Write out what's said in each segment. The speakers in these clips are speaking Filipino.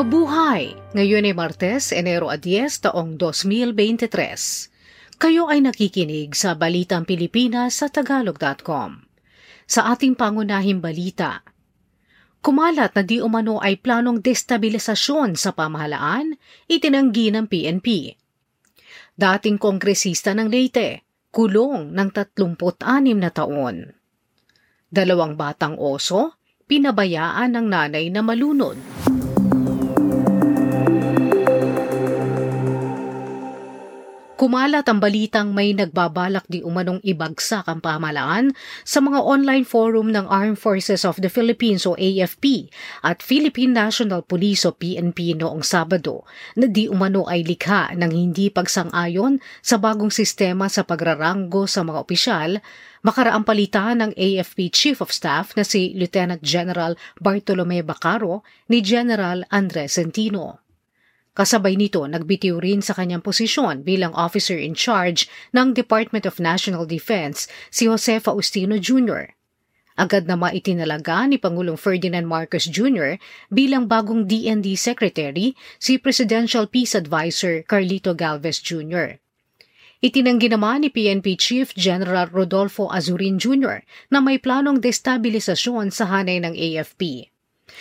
Mabuhay! Ngayon ay Martes, Enero 10, taong 2023. Kayo ay nakikinig sa Balitang Pilipinas sa Tagalog.com. Sa ating pangunahing balita, Kumalat na di umano ay planong destabilisasyon sa pamahalaan, itinanggi ng PNP. Dating kongresista ng Leyte, kulong ng 36 na taon. Dalawang batang oso, pinabayaan ng nanay na malunod. Kumalat ang balitang may nagbabalak di umanong ibagsak ang pamalaan sa mga online forum ng Armed Forces of the Philippines o AFP at Philippine National Police o PNP noong Sabado na di umano ay likha ng hindi pagsang-ayon sa bagong sistema sa pagraranggo sa mga opisyal makaraang palitan ng AFP Chief of Staff na si Lieutenant General Bartolome Bacaro ni General Andres Centino. Kasabay nito, nagbitiw rin sa kanyang posisyon bilang officer in charge ng Department of National Defense si Jose Faustino Jr. Agad na maitinalaga ni Pangulong Ferdinand Marcos Jr. bilang bagong DND Secretary si Presidential Peace Advisor Carlito Galvez Jr. Itinanggi naman ni PNP Chief General Rodolfo Azurin Jr. na may planong destabilisasyon sa hanay ng AFP.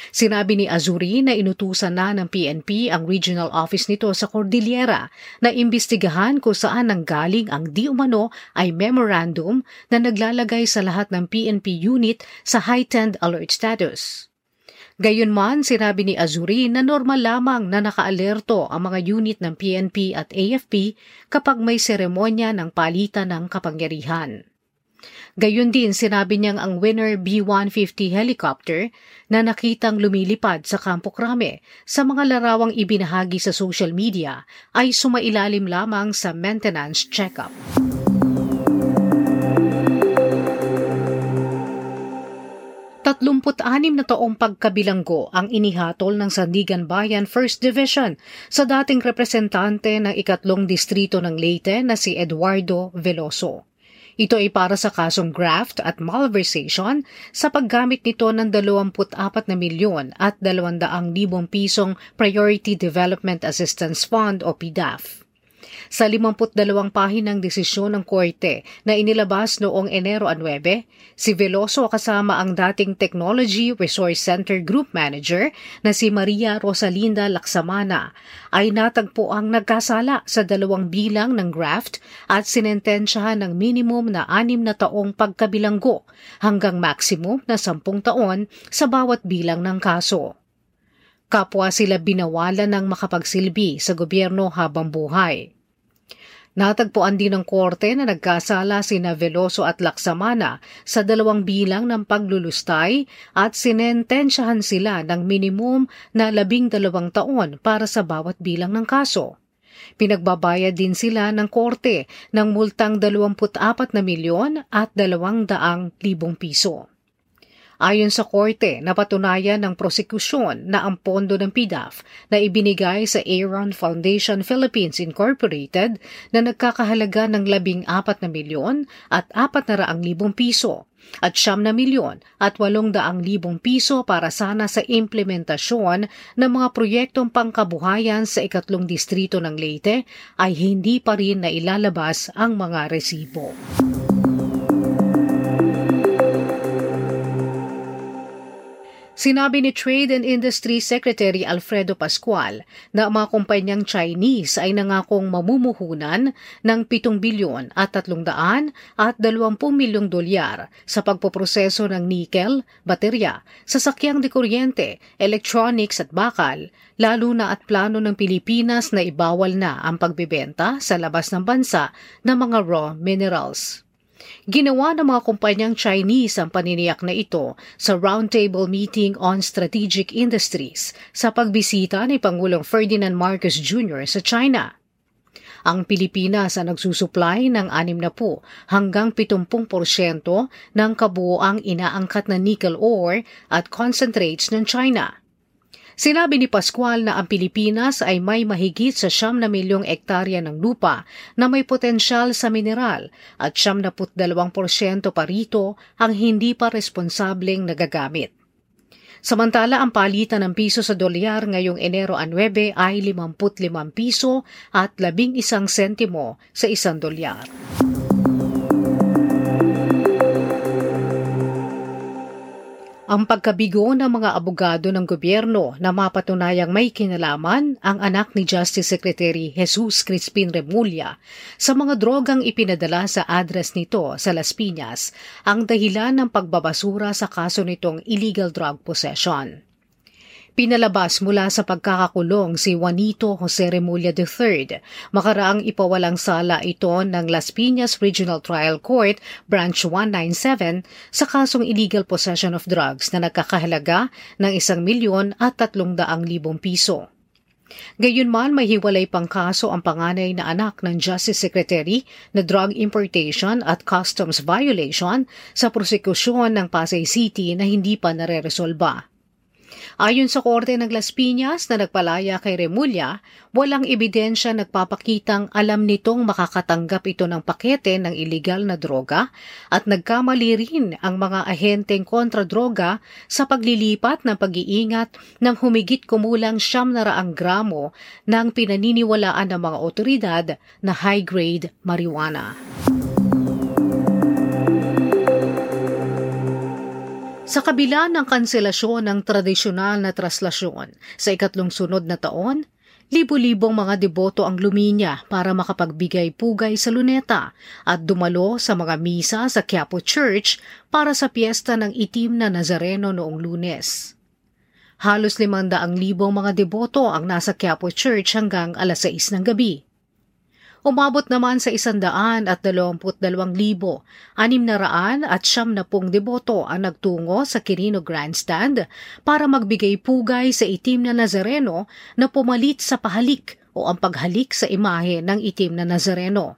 Sinabi ni Azuri na inutusan na ng PNP ang regional office nito sa Cordillera na imbestigahan kung saan nanggaling ang di umano ay memorandum na naglalagay sa lahat ng PNP unit sa heightened alert status. Gayunman, sinabi ni Azuri na normal lamang na nakaalerto ang mga unit ng PNP at AFP kapag may seremonya ng palitan ng kapangyarihan. Gayon din sinabi niyang ang Winner B-150 helicopter na nakitang lumilipad sa Campo Crame sa mga larawang ibinahagi sa social media ay sumailalim lamang sa maintenance check-up. Tatlumput-anim na taong pagkabilanggo ang inihatol ng Sandigan Bayan First Division sa dating representante ng ikatlong distrito ng Leyte na si Eduardo Veloso. Ito ay para sa kasong graft at malversation sa paggamit nito ng 24 na milyon at 200 libong pisong Priority Development Assistance Fund o PDAF sa 52 pahinang desisyon ng korte na inilabas noong Enero 9, si Veloso kasama ang dating Technology Resource Center Group Manager na si Maria Rosalinda Laksamana ay natagpo ang nagkasala sa dalawang bilang ng graft at sinentensyahan ng minimum na anim na taong pagkabilanggo hanggang maximum na sampung taon sa bawat bilang ng kaso. Kapwa sila binawalan ng makapagsilbi sa gobyerno habang buhay. Natagpuan din ng korte na nagkasala sina Veloso at Laksamana sa dalawang bilang ng paglulustay at sinentensyahan sila ng minimum na labing dalawang taon para sa bawat bilang ng kaso. Pinagbabayad din sila ng korte ng multang 24 na milyon at 200 libong piso. Ayon sa korte, napatunayan ng prosekusyon na ang pondo ng PDAF na ibinigay sa Aaron Foundation Philippines Incorporated na nagkakahalaga ng 14 na milyon at 400 libong piso at siyam na milyon at walong daang libong piso para sana sa implementasyon ng mga proyektong pangkabuhayan sa ikatlong distrito ng Leyte ay hindi pa rin na ilalabas ang mga resibo. Sinabi ni Trade and Industry Secretary Alfredo Pascual na mga kumpanyang Chinese ay nangakong mamumuhunan ng 7 bilyon at 300 at 20 milyong dolyar sa pagpoproseso ng nickel, baterya, sasakyang de kuryente, electronics at bakal, lalo na at plano ng Pilipinas na ibawal na ang pagbebenta sa labas ng bansa ng mga raw minerals. Ginawa ng mga kumpanyang Chinese ang paniniyak na ito sa Roundtable Meeting on Strategic Industries sa pagbisita ni Pangulong Ferdinand Marcos Jr. sa China. Ang Pilipinas ang nagsusupply ng 60 hanggang 70% ng kabuoang inaangkat na nickel ore at concentrates ng China. Sinabi ni Pascual na ang Pilipinas ay may mahigit sa siyam na milyong ektarya ng lupa na may potensyal sa mineral at siyam na porsyento pa rito ang hindi pa responsableng nagagamit. Samantala ang palitan ng piso sa dolyar ngayong Enero 9 ay 55 piso at 11 sentimo sa isang dolyar. Ang pagkabigo ng mga abogado ng gobyerno na mapatunayang may kinalaman ang anak ni Justice Secretary Jesus Crispin Remulla sa mga drogang ipinadala sa address nito sa Las Piñas ang dahilan ng pagbabasura sa kaso nitong illegal drug possession. Pinalabas mula sa pagkakakulong si Juanito Jose Remulla III. Makaraang ipawalang sala ito ng Las Piñas Regional Trial Court, Branch 197, sa kasong illegal possession of drugs na nagkakahalaga ng isang milyon at tatlong daang libong piso. Gayunman may hiwalay pang kaso ang panganay na anak ng Justice Secretary na drug importation at customs violation sa prosekusyon ng Pasay City na hindi pa nare-resolba. Ayon sa Korte ng Las Piñas na nagpalaya kay Remulla, walang ebidensya nagpapakitang alam nitong makakatanggap ito ng pakete ng illegal na droga at nagkamali rin ang mga ahenteng kontra-droga sa paglilipat ng pag-iingat ng humigit kumulang siyam na raang gramo ng pinaniniwalaan ng mga otoridad na high-grade marijuana. Sa kabila ng kanselasyon ng tradisyonal na traslasyon sa ikatlong sunod na taon, libo-libong mga deboto ang luminya para makapagbigay pugay sa luneta at dumalo sa mga misa sa Quiapo Church para sa piyesta ng itim na Nazareno noong lunes. Halos limandaang libong mga deboto ang nasa Quiapo Church hanggang alas 6 ng gabi. Umabot naman sa isandaan at dalawamput dalawang libo, anim na raan at siyam na pong deboto ang nagtungo sa Quirino Grandstand para magbigay pugay sa itim na Nazareno na pumalit sa pahalik o ang paghalik sa imahe ng itim na Nazareno.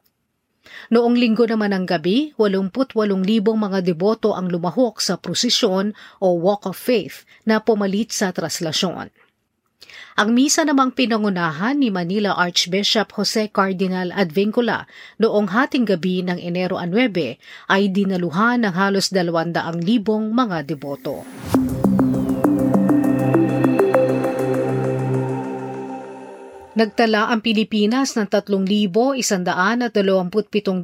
Noong linggo naman ng gabi, 88,000 mga deboto ang lumahok sa prosesyon o Walk of Faith na pumalit sa traslasyon. Ang misa namang pinangunahan ni Manila Archbishop Jose Cardinal Advincula noong hating gabi ng Enero 9 ay dinaluhan ng halos 200,000 mga deboto. Nagtala ang Pilipinas ng 3,127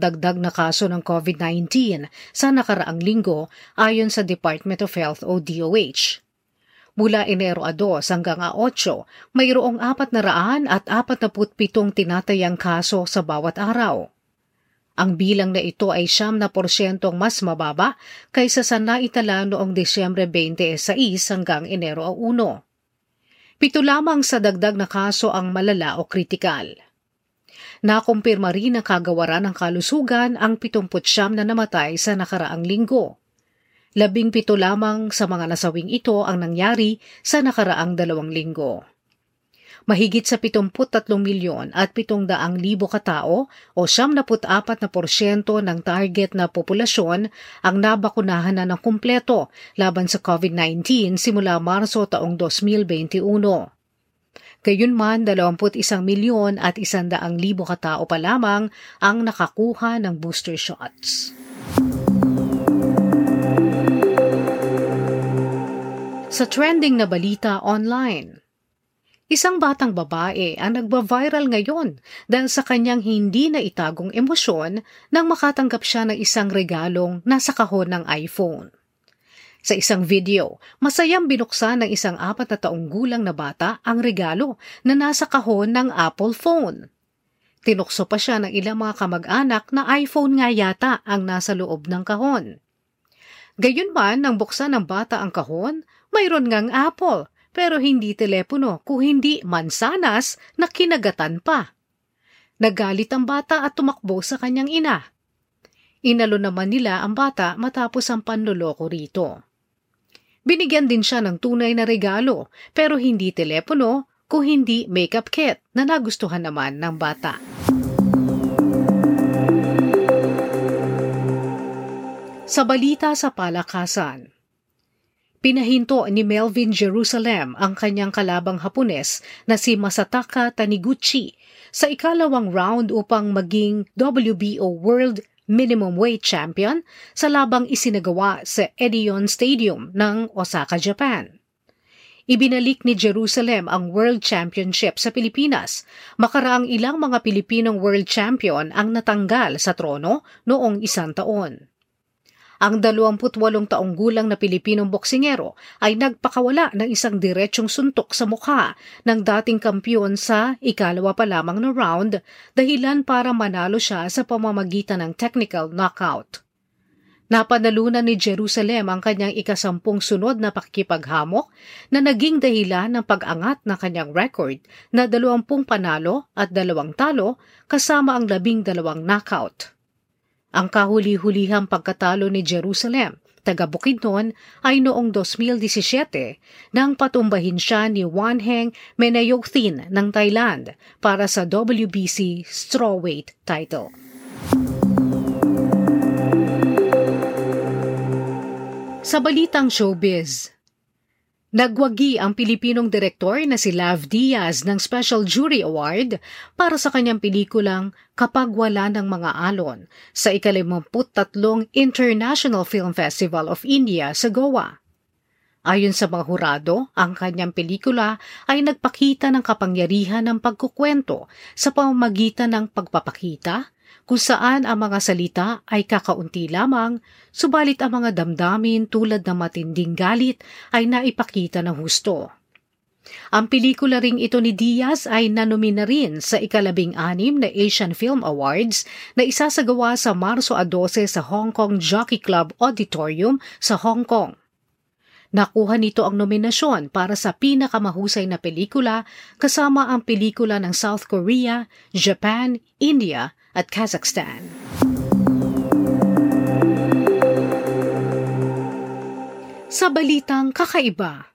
dagdag na kaso ng COVID-19 sa nakaraang linggo ayon sa Department of Health o DOH. Mula Enero a 2 hanggang a 8, mayroong 400 at 47 tinatayang kaso sa bawat araw. Ang bilang na ito ay siyam na porsyentong mas mababa kaysa sa naitala noong Desyembre 26 hanggang Enero 1. Pito lamang sa dagdag na kaso ang malala o kritikal. Nakumpirma rin ng kagawaran ng kalusugan ang 79 na namatay sa nakaraang linggo. Labing pito lamang sa mga nasawing ito ang nangyari sa nakaraang dalawang linggo. Mahigit sa 73 milyon at 700 libo katao o 74 na porsyento ng target na populasyon ang nabakunahan na ng kumpleto laban sa COVID-19 simula Marso taong 2021. Gayunman, 21 milyon at 100 libo katao pa lamang ang nakakuha ng booster shots. Sa trending na balita online, Isang batang babae ang nagba-viral ngayon dahil sa kanyang hindi na itagong emosyon nang makatanggap siya ng isang regalong nasa kahon ng iPhone. Sa isang video, masayang binuksan ng isang apat na taong gulang na bata ang regalo na nasa kahon ng Apple phone. Tinukso pa siya ng ilang mga kamag-anak na iPhone nga yata ang nasa loob ng kahon. Gayunman, nang buksan ng bata ang kahon, mayroon ngang apple, pero hindi telepono kung hindi mansanas na kinagatan pa. Nagalit ang bata at tumakbo sa kanyang ina. Inalo naman nila ang bata matapos ang panloloko rito. Binigyan din siya ng tunay na regalo pero hindi telepono kung hindi makeup kit na nagustuhan naman ng bata. Sa balita sa palakasan, Pinahinto ni Melvin Jerusalem ang kanyang kalabang Hapones na si Masataka Taniguchi sa ikalawang round upang maging WBO World Minimum Weight Champion sa labang isinagawa sa Edion Stadium ng Osaka, Japan. Ibinalik ni Jerusalem ang World Championship sa Pilipinas. Makaraang ilang mga Pilipinong World Champion ang natanggal sa trono noong isang taon. Ang 28 taong gulang na Pilipinong boksingero ay nagpakawala ng isang diretsong suntok sa mukha ng dating kampiyon sa ikalawa pa lamang na round dahilan para manalo siya sa pamamagitan ng technical knockout. Napanalunan ni Jerusalem ang kanyang ikasampung sunod na pakikipaghamok na naging dahilan ng pag-angat ng kanyang record na dalawampung panalo at dalawang talo kasama ang labing dalawang knockout. Ang kahuli-hulihang pagkatalo ni Jerusalem taga Bukidnon ay noong 2017 nang patumbahin siya ni Wanheng Menayothin ng Thailand para sa WBC strawweight title. Sa balitang showbiz, Nagwagi ang Pilipinong direktor na si Lav Diaz ng Special Jury Award para sa kanyang pelikulang Kapag Wala ng Mga Alon sa ikalimamput-tatlong International Film Festival of India sa Goa. Ayon sa mga hurado, ang kanyang pelikula ay nagpakita ng kapangyarihan ng pagkukwento sa pamamagitan ng pagpapakita, kung saan ang mga salita ay kakaunti lamang, subalit ang mga damdamin tulad ng matinding galit ay naipakita ng husto. Ang pelikula ring ito ni Diaz ay nanomina rin sa ikalabing anim na Asian Film Awards na isasagawa sa Marso 12 sa Hong Kong Jockey Club Auditorium sa Hong Kong. Nakuha nito ang nominasyon para sa pinakamahusay na pelikula kasama ang pelikula ng South Korea, Japan, India at Kazakhstan. Sa balitang kakaiba,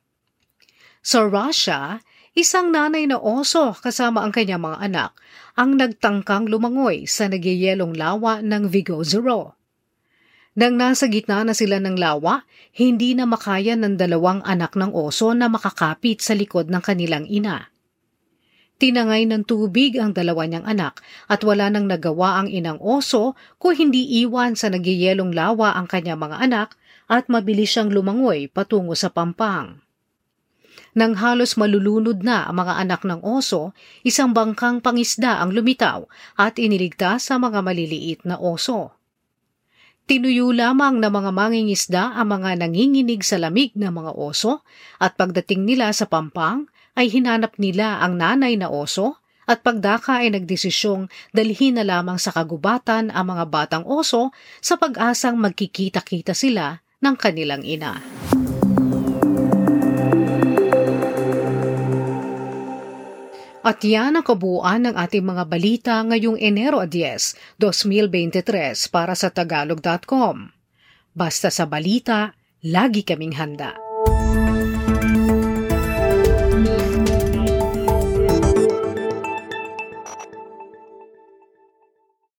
sa Russia, isang nanay na oso kasama ang kanyang mga anak ang nagtangkang lumangoy sa nagyayelong lawa ng Vigozero. Nang nasa gitna na sila ng lawa, hindi na makaya ng dalawang anak ng oso na makakapit sa likod ng kanilang ina. Tinangay ng tubig ang dalawa niyang anak at wala nang nagawa ang inang oso kung hindi iwan sa nagyayelong lawa ang kanyang mga anak at mabilis siyang lumangoy patungo sa pampang. Nang halos malulunod na ang mga anak ng oso, isang bangkang pangisda ang lumitaw at iniligtas sa mga maliliit na oso. Tinuyo lamang ng mga mangingisda ang mga nanginginig sa lamig na mga oso at pagdating nila sa pampang, ay hinanap nila ang nanay na oso at pagdaka ay nagdesisyong dalhin na lamang sa kagubatan ang mga batang oso sa pag-asang magkikita-kita sila ng kanilang ina. At yan ang kabuuan ng ating mga balita ngayong Enero 10, 2023 para sa Tagalog.com. Basta sa balita, lagi kaming handa.